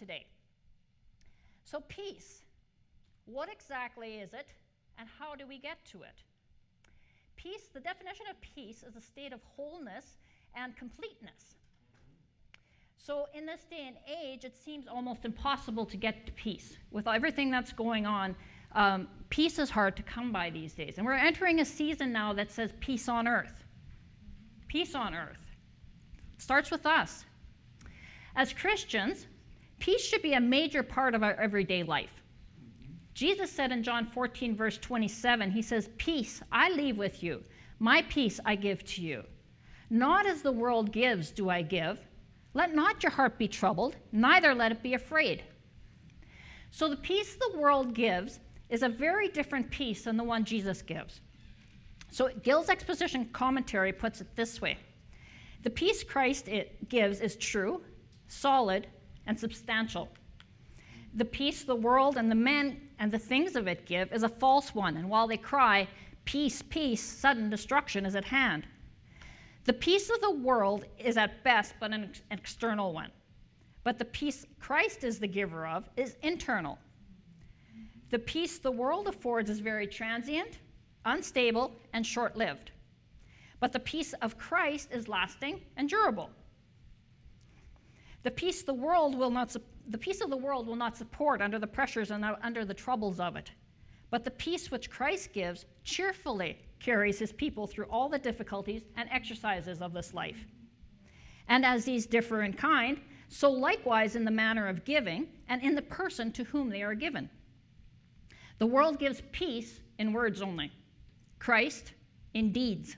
today. So, peace. What exactly is it, and how do we get to it? Peace, the definition of peace is a state of wholeness and completeness. So, in this day and age, it seems almost impossible to get to peace. With everything that's going on, um, peace is hard to come by these days. And we're entering a season now that says peace on earth. Peace on earth. It starts with us. As Christians, peace should be a major part of our everyday life. Jesus said in John 14, verse 27, He says, Peace I leave with you, my peace I give to you. Not as the world gives, do I give. Let not your heart be troubled, neither let it be afraid. So, the peace the world gives is a very different peace than the one Jesus gives. So, Gill's exposition commentary puts it this way The peace Christ gives is true, solid, and substantial. The peace the world and the men and the things of it give is a false one, and while they cry, Peace, peace, sudden destruction is at hand. The peace of the world is at best but an external one. But the peace Christ is the giver of is internal. The peace the world affords is very transient, unstable, and short lived. But the peace of Christ is lasting and durable. The peace the world will not the peace of the world will not support under the pressures and under the troubles of it. But the peace which Christ gives cheerfully carries his people through all the difficulties and exercises of this life. And as these differ in kind, so likewise in the manner of giving and in the person to whom they are given. The world gives peace in words only, Christ in deeds.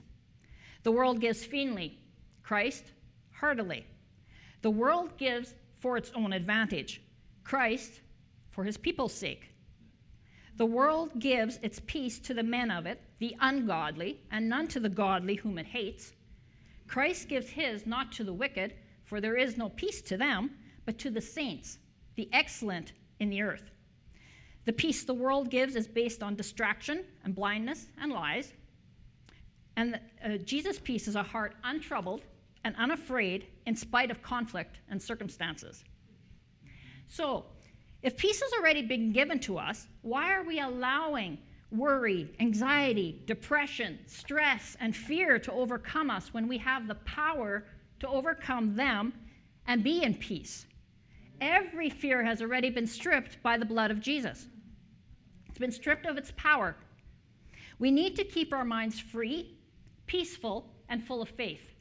The world gives feelingly, Christ heartily. The world gives for its own advantage, Christ for his people's sake. The world gives its peace to the men of it, the ungodly, and none to the godly whom it hates. Christ gives his not to the wicked, for there is no peace to them, but to the saints, the excellent in the earth. The peace the world gives is based on distraction and blindness and lies. And uh, Jesus' peace is a heart untroubled and unafraid in spite of conflict and circumstances. So, if peace has already been given to us, why are we allowing worry, anxiety, depression, stress, and fear to overcome us when we have the power to overcome them and be in peace? Every fear has already been stripped by the blood of Jesus. It's been stripped of its power. We need to keep our minds free, peaceful, and full of faith.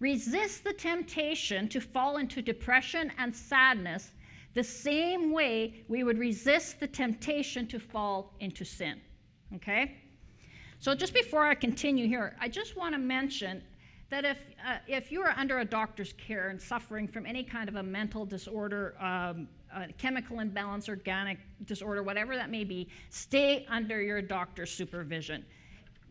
Resist the temptation to fall into depression and sadness the same way we would resist the temptation to fall into sin. Okay? So, just before I continue here, I just want to mention that if, uh, if you are under a doctor's care and suffering from any kind of a mental disorder, um, chemical imbalance, organic disorder, whatever that may be, stay under your doctor's supervision.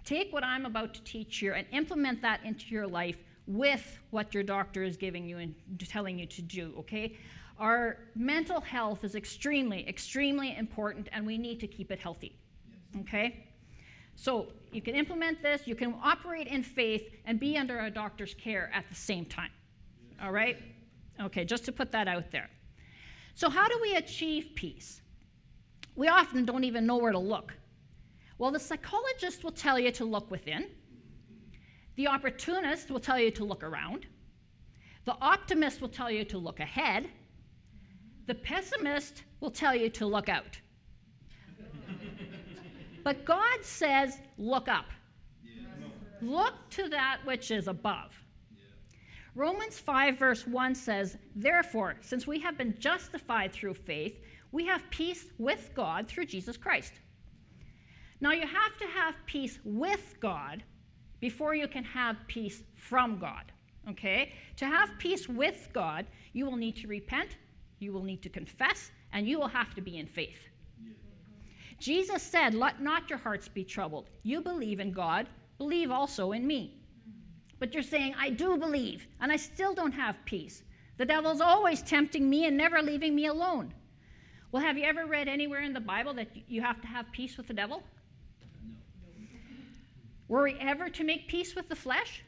Take what I'm about to teach here and implement that into your life with what your doctor is giving you and telling you to do, okay? Our mental health is extremely, extremely important, and we need to keep it healthy. Okay? So you can implement this, you can operate in faith, and be under a doctor's care at the same time. All right? Okay, just to put that out there. So, how do we achieve peace? We often don't even know where to look. Well, the psychologist will tell you to look within, the opportunist will tell you to look around, the optimist will tell you to look ahead, the pessimist will tell you to look out. but God says, look up. Look to that which is above. Romans 5, verse 1 says, Therefore, since we have been justified through faith, we have peace with God through Jesus Christ. Now, you have to have peace with God before you can have peace from God. Okay? To have peace with God, you will need to repent you will need to confess, and you will have to be in faith. Jesus said, Let not your hearts be troubled. You believe in God, believe also in me. But you're saying, I do believe, and I still don't have peace. The devil's always tempting me and never leaving me alone. Well, have you ever read anywhere in the Bible that you have to have peace with the devil? Were we ever to make peace with the flesh?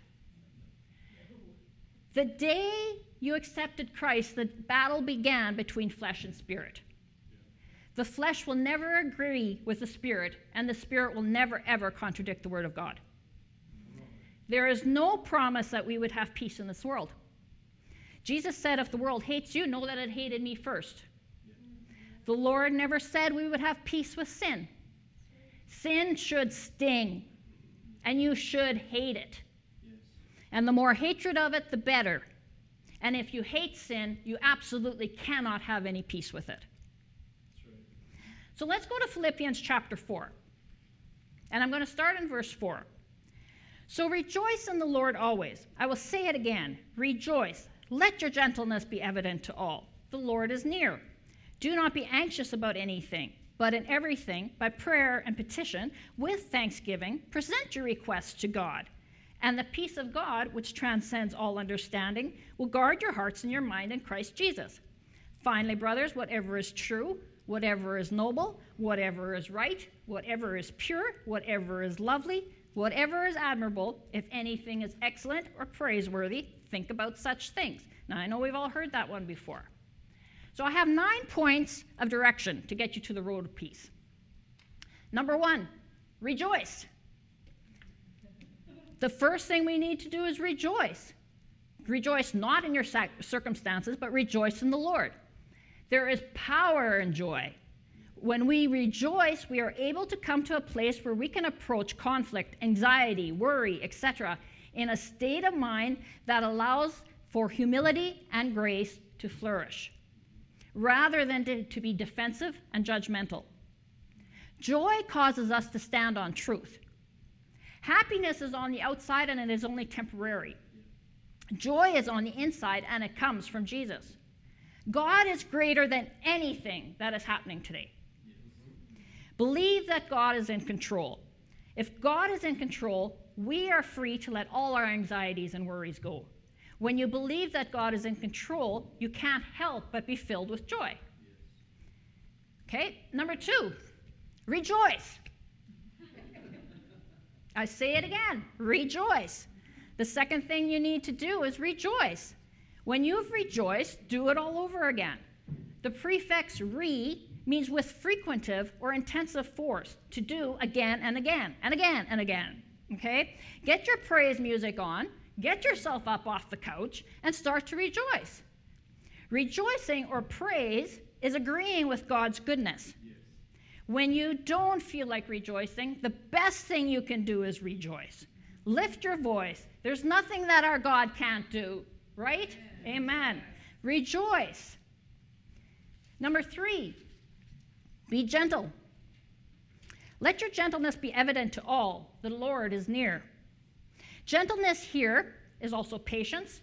The day you accepted Christ, the battle began between flesh and spirit. The flesh will never agree with the spirit, and the spirit will never, ever contradict the word of God. There is no promise that we would have peace in this world. Jesus said, If the world hates you, know that it hated me first. The Lord never said we would have peace with sin. Sin should sting, and you should hate it. And the more hatred of it, the better. And if you hate sin, you absolutely cannot have any peace with it. So let's go to Philippians chapter 4. And I'm going to start in verse 4. So rejoice in the Lord always. I will say it again rejoice. Let your gentleness be evident to all. The Lord is near. Do not be anxious about anything, but in everything, by prayer and petition, with thanksgiving, present your requests to God. And the peace of God, which transcends all understanding, will guard your hearts and your mind in Christ Jesus. Finally, brothers, whatever is true, whatever is noble, whatever is right, whatever is pure, whatever is lovely, whatever is admirable, if anything is excellent or praiseworthy, think about such things. Now, I know we've all heard that one before. So, I have nine points of direction to get you to the road of peace. Number one, rejoice. The first thing we need to do is rejoice. Rejoice not in your circumstances, but rejoice in the Lord. There is power in joy. When we rejoice, we are able to come to a place where we can approach conflict, anxiety, worry, etc., in a state of mind that allows for humility and grace to flourish, rather than to, to be defensive and judgmental. Joy causes us to stand on truth. Happiness is on the outside and it is only temporary. Joy is on the inside and it comes from Jesus. God is greater than anything that is happening today. Believe that God is in control. If God is in control, we are free to let all our anxieties and worries go. When you believe that God is in control, you can't help but be filled with joy. Okay, number two, rejoice. I say it again rejoice. The second thing you need to do is rejoice. When you've rejoiced, do it all over again. The prefix re means with frequentive or intensive force to do again and again and again and again. Okay? Get your praise music on, get yourself up off the couch, and start to rejoice. Rejoicing or praise is agreeing with God's goodness. Yes. When you don't feel like rejoicing, the best thing you can do is rejoice. Lift your voice. There's nothing that our God can't do, right? Amen. Rejoice. Number three, be gentle. Let your gentleness be evident to all. The Lord is near. Gentleness here is also patience,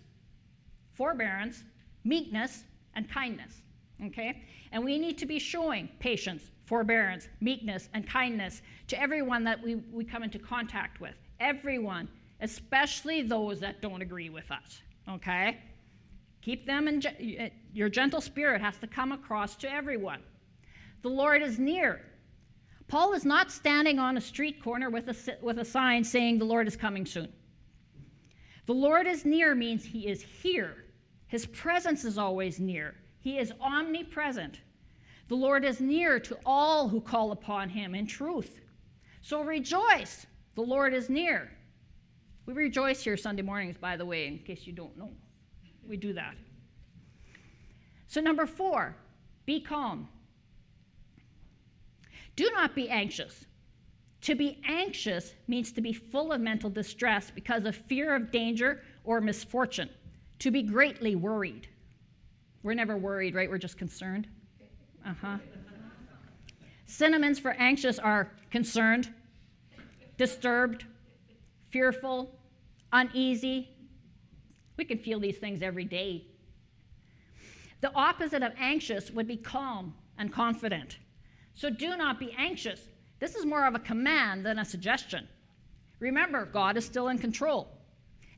forbearance, meekness, and kindness. Okay? And we need to be showing patience, forbearance, meekness, and kindness to everyone that we, we come into contact with. Everyone, especially those that don't agree with us. Okay? Keep them in, uh, your gentle spirit has to come across to everyone. The Lord is near. Paul is not standing on a street corner with a, with a sign saying the Lord is coming soon. The Lord is near means he is here. His presence is always near. He is omnipresent. The Lord is near to all who call upon him in truth. So rejoice. The Lord is near. We rejoice here Sunday mornings, by the way, in case you don't know we do that. So, number four, be calm. Do not be anxious. To be anxious means to be full of mental distress because of fear of danger or misfortune. To be greatly worried. We're never worried, right? We're just concerned. Uh huh. Synonyms for anxious are concerned, disturbed, fearful, uneasy, we can feel these things every day. The opposite of anxious would be calm and confident. So do not be anxious. This is more of a command than a suggestion. Remember, God is still in control.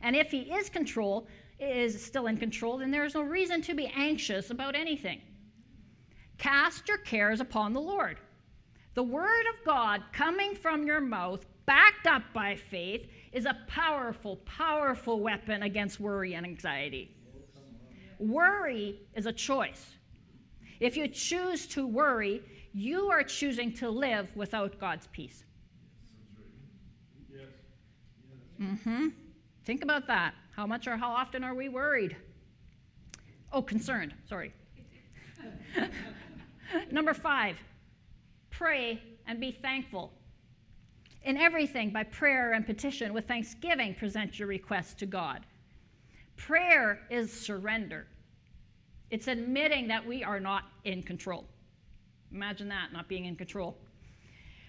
And if He is control, is still in control, then there is no reason to be anxious about anything. Cast your cares upon the Lord. The word of God coming from your mouth, backed up by faith, is a powerful, powerful weapon against worry and anxiety. worry is a choice. If you choose to worry, you are choosing to live without God's peace. Mm-hmm. Think about that. How much or how often are we worried? Oh, concerned. Sorry. Number five, pray and be thankful. In everything, by prayer and petition, with thanksgiving, present your requests to God. Prayer is surrender, it's admitting that we are not in control. Imagine that, not being in control.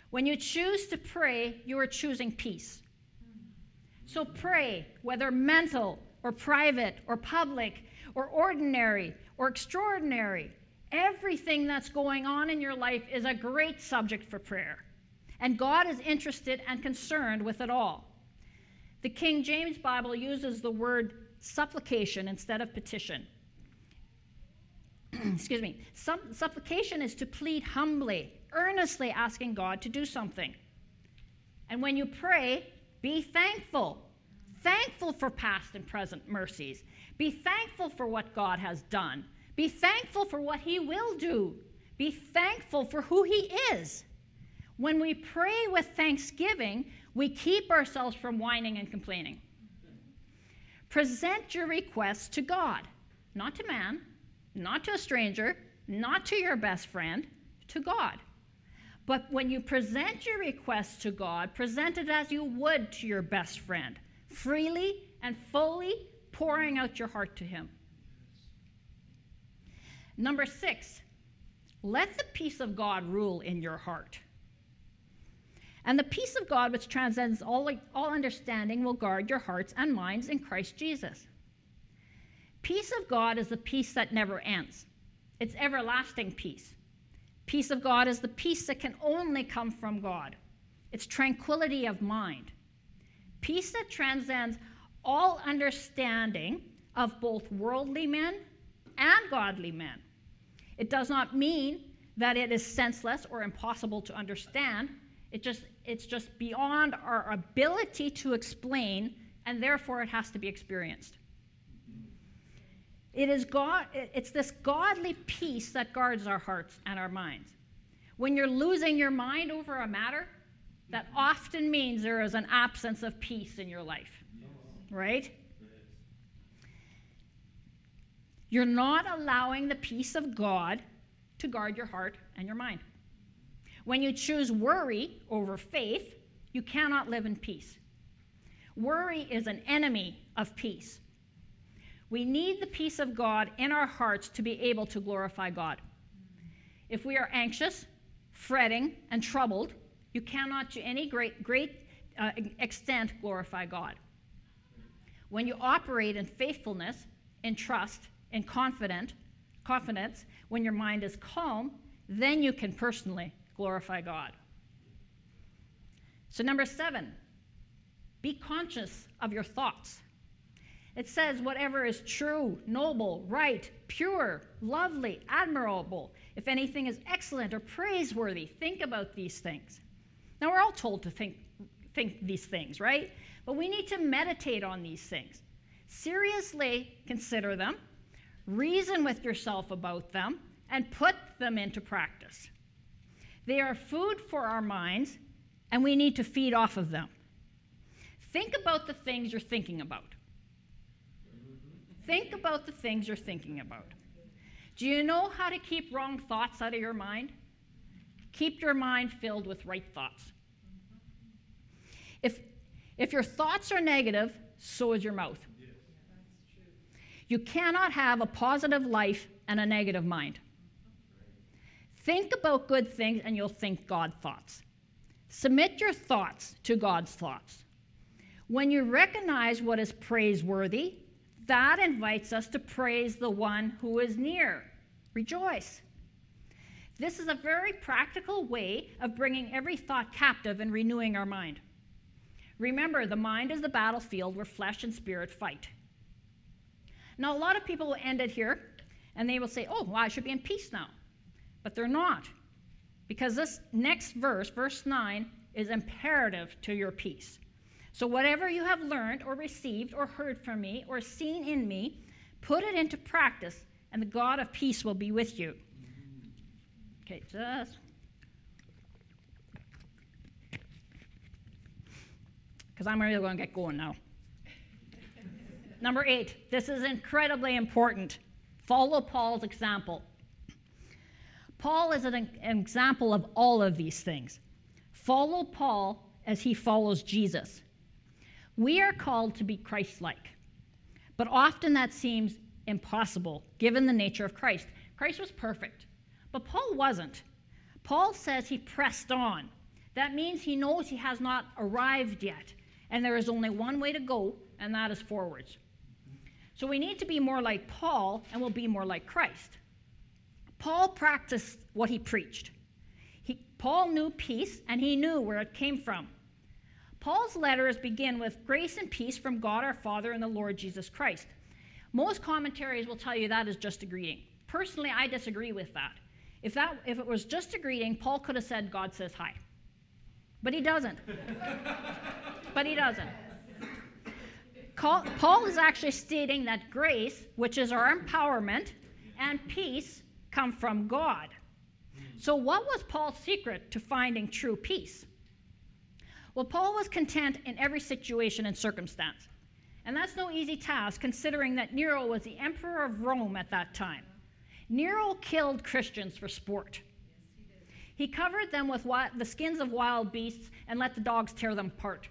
When you choose to pray, you are choosing peace. So pray, whether mental or private or public or ordinary or extraordinary. Everything that's going on in your life is a great subject for prayer. And God is interested and concerned with it all. The King James Bible uses the word supplication instead of petition. Excuse me. supplication is to plead humbly, earnestly asking God to do something. And when you pray, be thankful. Thankful for past and present mercies. Be thankful for what God has done. Be thankful for what He will do. Be thankful for who He is. When we pray with thanksgiving, we keep ourselves from whining and complaining. Present your requests to God, not to man, not to a stranger, not to your best friend, to God. But when you present your request to God, present it as you would to your best friend, freely and fully pouring out your heart to Him. Number six, let the peace of God rule in your heart. And the peace of God, which transcends all, all understanding, will guard your hearts and minds in Christ Jesus. Peace of God is the peace that never ends, it's everlasting peace. Peace of God is the peace that can only come from God, it's tranquility of mind. Peace that transcends all understanding of both worldly men and godly men. It does not mean that it is senseless or impossible to understand. It just it's just beyond our ability to explain, and therefore it has to be experienced. It is God, it's this godly peace that guards our hearts and our minds. When you're losing your mind over a matter, that often means there is an absence of peace in your life. Right? You're not allowing the peace of God to guard your heart and your mind. When you choose worry over faith, you cannot live in peace. Worry is an enemy of peace. We need the peace of God in our hearts to be able to glorify God. If we are anxious, fretting, and troubled, you cannot to any great, great uh, extent glorify God. When you operate in faithfulness, in trust, in confident, confidence, when your mind is calm, then you can personally glorify God. So, number seven, be conscious of your thoughts. It says, whatever is true, noble, right, pure, lovely, admirable, if anything is excellent or praiseworthy, think about these things. Now, we're all told to think, think these things, right? But we need to meditate on these things. Seriously consider them, reason with yourself about them, and put them into practice. They are food for our minds, and we need to feed off of them. Think about the things you're thinking about. Think about the things you're thinking about. Do you know how to keep wrong thoughts out of your mind? Keep your mind filled with right thoughts. If, if your thoughts are negative, so is your mouth. You cannot have a positive life and a negative mind. Think about good things and you'll think God thoughts. Submit your thoughts to God's thoughts. When you recognize what is praiseworthy, that invites us to praise the one who is near. Rejoice. This is a very practical way of bringing every thought captive and renewing our mind. Remember, the mind is the battlefield where flesh and spirit fight. Now, a lot of people will end it here and they will say, oh, well, I should be in peace now but they're not. Because this next verse, verse 9, is imperative to your peace. So, whatever you have learned or received or heard from me or seen in me, Put it into practice, and the God of peace will be with you. Okay, just. Because I'm really going to get going now. Number eight, this is incredibly important. Follow Paul's example. Paul is an, example of all of these things. Follow Paul as he follows Jesus. We are called to be Christ like, but often that seems impossible given the nature of Christ. Christ was perfect, but Paul wasn't. Paul says he pressed on. That means he knows he has not arrived yet, and there is only one way to go, and that is forwards. So we need to be more like Paul, and we'll be more like Christ. Paul practiced what he preached. He, Paul knew peace, and he knew where it came from. Paul's letters begin with grace and peace from God our Father and the Lord Jesus Christ. Most commentaries will tell you that is just a greeting. Personally, I disagree with that. If, that, if it was just a greeting, Paul could have said, God says hi. But he doesn't. but he doesn't. Paul is actually stating that grace, which is our empowerment, and peace come from God. So, what was Paul's secret to finding true peace? Well, Paul was content in every situation and circumstance. And that's no easy task considering that Nero was the emperor of Rome at that time. Nero killed Christians for sport. He covered them with the skins of wild beasts and let the dogs tear them apart.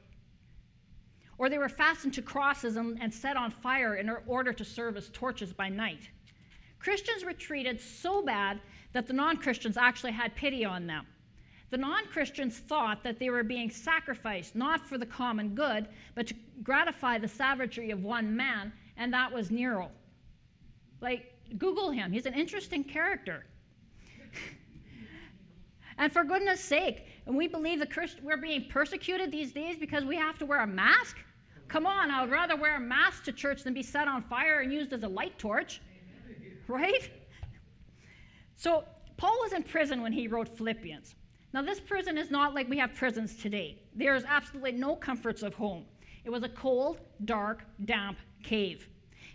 Or they were fastened to crosses and, set on fire in order to serve as torches by night. Christians were treated so bad that the non Christians actually had pity on them. The non Christians thought that they were being sacrificed not for the common good, but to gratify the savagery of one man, and that was Nero. Like, Google him, he's an interesting character. and for goodness sake, and we believe the Christ- we're being persecuted these days because we have to wear a mask? Come on, I would rather wear a mask to church than be set on fire and used as a light torch. Right? So, Paul was in prison when he wrote Philippians. Now, this prison is not like we have prisons today. There is absolutely no comforts of home. It was a cold, dark, damp cave.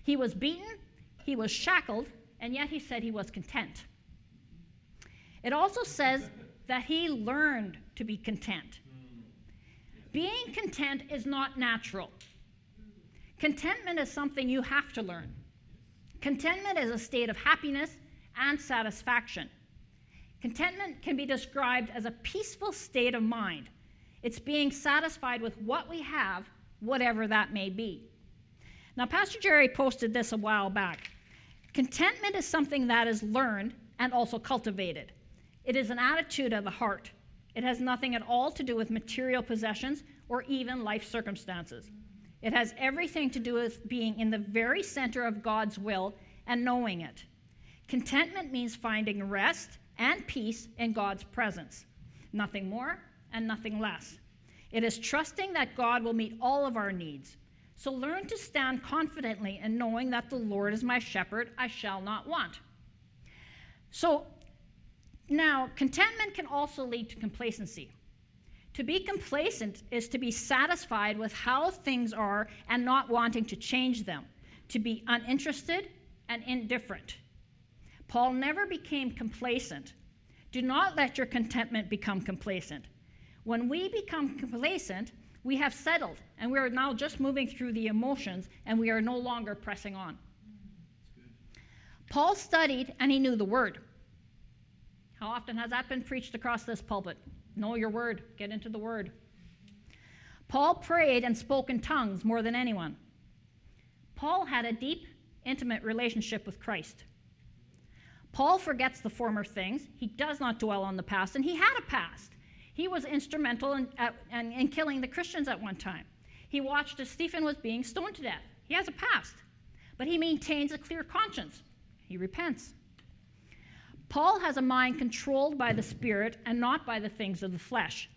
He was beaten, he was shackled, and yet he said he was content. It also says that he learned to be content. Being content is not natural. Contentment is something you have to learn. Contentment is a state of happiness and satisfaction. Contentment can be described as a peaceful state of mind. It's being satisfied with what we have, whatever that may be. Now, Pastor Jerry posted this a while back. Contentment is something that is learned and also cultivated. It is an attitude of the heart. It has nothing at all to do with material possessions or even life circumstances. It has everything to do with being in the very center of God's will and knowing it. Contentment means finding rest and peace in God's presence. Nothing more and nothing less. It is trusting that God will meet all of our needs. So learn to stand confidently in knowing that the Lord is my shepherd, I shall not want. So now, contentment can also lead to complacency. To be complacent is to be satisfied with how things are and not wanting to change them, to be uninterested and indifferent. Paul never became complacent. Do not let your contentment become complacent. When we become complacent, we have settled and we are now just moving through the emotions and we are no longer pressing on. Paul studied and he knew the word. How often has that been preached across this pulpit? Know your word, get into the word. Paul prayed and spoke in tongues more than anyone. Paul had a deep, intimate relationship with Christ. Paul forgets the former things. He does not dwell on the past, and he had a past. He was instrumental in, in, in killing the Christians at one time. He watched as Stephen was being stoned to death. He has a past, but he maintains a clear conscience. He repents. Paul has a mind controlled by the Spirit and not by the things of the flesh.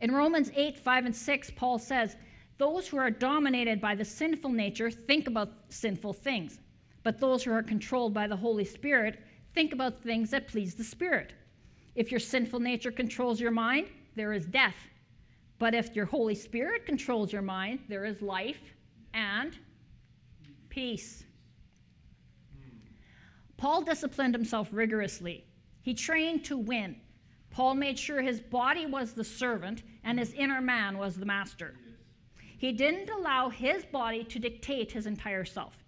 In Romans 8, 5, and 6, Paul says, Those who are dominated by the sinful nature think about sinful things, but those who are controlled by the Holy Spirit think about things that please the Spirit. If your sinful nature controls your mind, there is death. But if your Holy Spirit controls your mind, there is life and peace. Paul disciplined himself rigorously. He trained to win. Paul made sure his body was the servant and his inner man was the master. He didn't allow his body to dictate his entire self.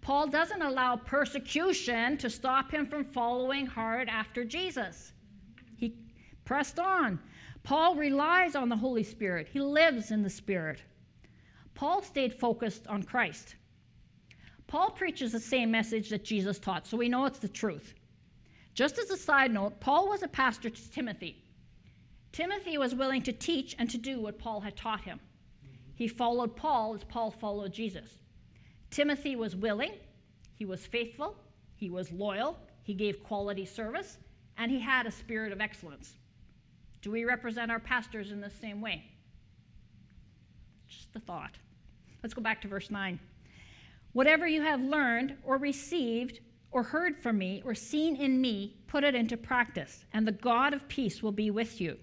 Paul doesn't allow persecution to stop him from following hard after Jesus. He pressed on. Paul relies on the Holy Spirit, he lives in the Spirit. Paul stayed focused on Christ. Paul preaches the same message that Jesus taught, so we know it's the truth. Just as a side note, Paul was a pastor to Timothy. Timothy was willing to teach and to do what Paul had taught him. He followed Paul as Paul followed Jesus. Timothy was willing, he was faithful, he was loyal, he gave quality service, and he had a spirit of excellence. Do we represent our pastors in the same way? Just a thought. Let's go back to verse 9. Whatever you have learned or received or heard from me or seen in me, put it into practice, and the God of peace will be with you.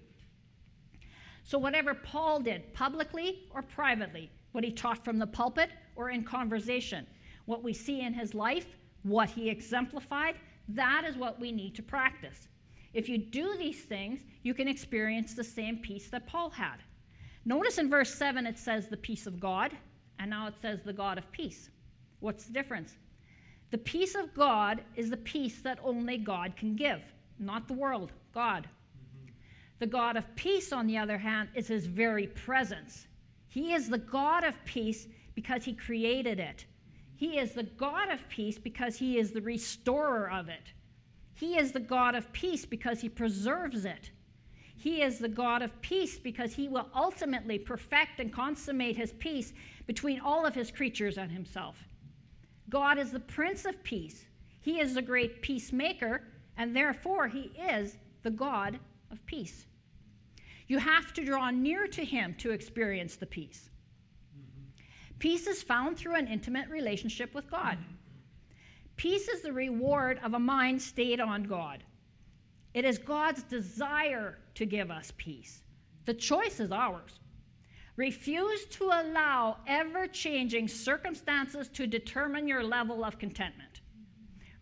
So, whatever Paul did, publicly or privately, what he taught from the pulpit or in conversation, what we see in his life, what he exemplified, that is what we need to practice. If you do these things, you can experience the same peace that Paul had. Notice in verse 7 it says the peace of God, and now it says the God of peace. What's the difference? The peace of God is the peace that only God can give, not the world, God. Mm-hmm. The God of peace, on the other hand, is his very presence. He is the God of peace because he created it. He is the God of peace because he is the restorer of it. He is the God of peace because he preserves it. He is the God of peace because he will ultimately perfect and consummate his peace between all of his creatures and himself. God is the Prince of Peace. He is the great peacemaker, and therefore he is the God of peace. You have to draw near to him to experience the peace. Peace is found through an intimate relationship with God. Peace is the reward of a mind stayed on God. It is God's desire to give us peace. The choice is ours. Refuse to allow ever changing circumstances to determine your level of contentment.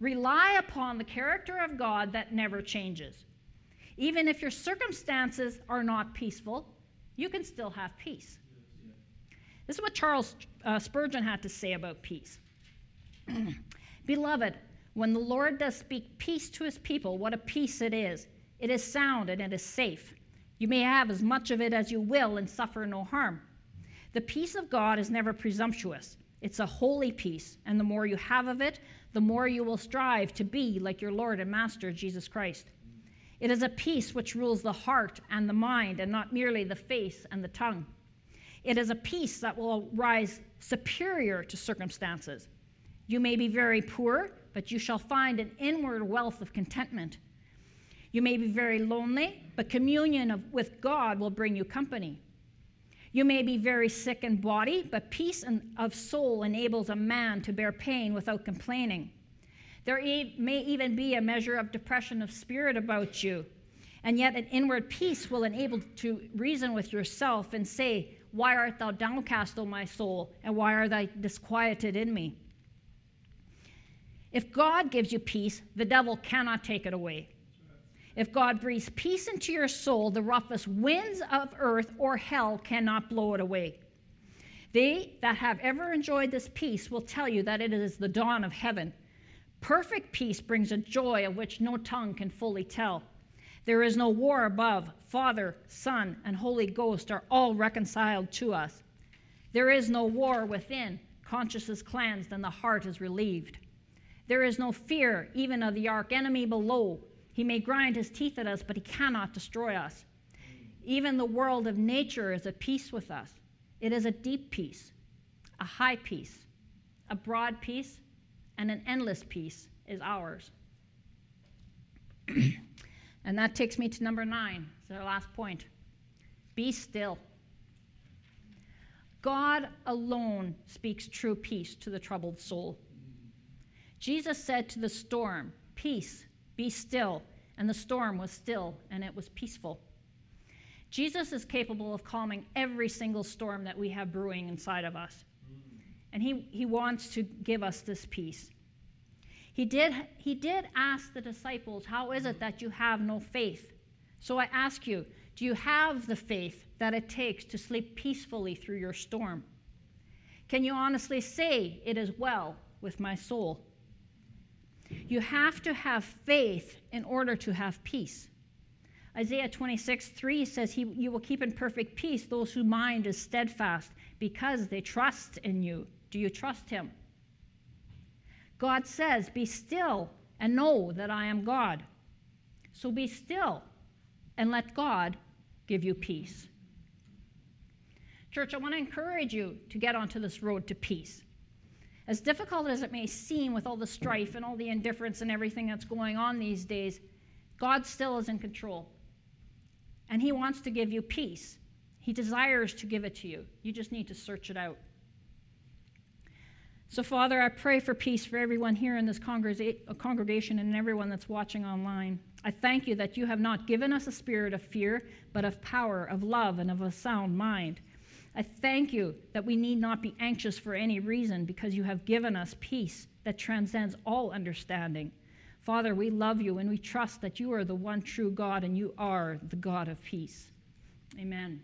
Rely upon the character of God that never changes. Even if your circumstances are not peaceful, you can still have peace. This is what Charles uh, Spurgeon had to say about peace. Beloved, when the Lord does speak peace to his people, what a peace it is! It is sound and it is safe. You may have as much of it as you will and suffer no harm. The peace of God is never presumptuous. It's a holy peace, and the more you have of it, the more you will strive to be like your Lord and Master, Jesus Christ. It is a peace which rules the heart and the mind, and not merely the face and the tongue. It is a peace that will rise superior to circumstances. You may be very poor, but you shall find an inward wealth of contentment. You may be very lonely, but communion of, with God will bring you company. You may be very sick in body, but peace of soul enables a man to bear pain without complaining. There e- may even be a measure of depression of spirit about you, and yet an inward peace will enable to reason with yourself and say, Why art thou downcast, O my soul, and why are thou disquieted in me? If God gives you peace, the devil cannot take it away. If God breathes peace into your soul, the roughest winds of earth or hell cannot blow it away. They that have ever enjoyed this peace will tell you that it is the dawn of heaven. Perfect peace brings a joy of which no tongue can fully tell. There is no war above. Father, Son, and Holy Ghost are all reconciled to us. There is no war within. Conscience is cleansed and the heart is relieved. There is no fear even of the arch enemy below. He may grind his teeth at us, but he cannot destroy us. Even the world of nature is at peace with us. It is a deep peace, a high peace, a broad peace, and an endless peace is ours. and that takes me to number nine. It's our last point. Be still. God alone speaks true peace to the troubled soul. Jesus said to the storm, Peace, be still. And the storm was still, and it was peaceful. Jesus is capable of calming every single storm that we have brewing inside of us. And he, he wants to give us this peace. He did, he did ask the disciples, How is it that you have no faith? So I ask you, do you have the faith that it takes to sleep peacefully through your storm? Can you honestly say, It is well with my soul? You have to have faith in order to have peace. Isaiah 26, 3 says, he, You will keep in perfect peace those whose mind is steadfast because they trust in you. Do you trust him? God says, Be still and know that I am God. So be still and let God give you peace. Church, I want to encourage you to get onto this road to peace. As difficult as it may seem with all the strife and all the indifference and everything that's going on these days, God still is in control. And He wants to give you peace. He desires to give it to you. You just need to search it out. So, Father, I pray for peace for everyone here in this uh, congregation and everyone that's watching online. I thank you that you have not given us a spirit of fear, but of power, of love, and of a sound mind. I thank you that we need not be anxious for any reason because you have given us peace that transcends all understanding. Father, we love you and we trust that you are the one true God and you are the God of peace. Amen.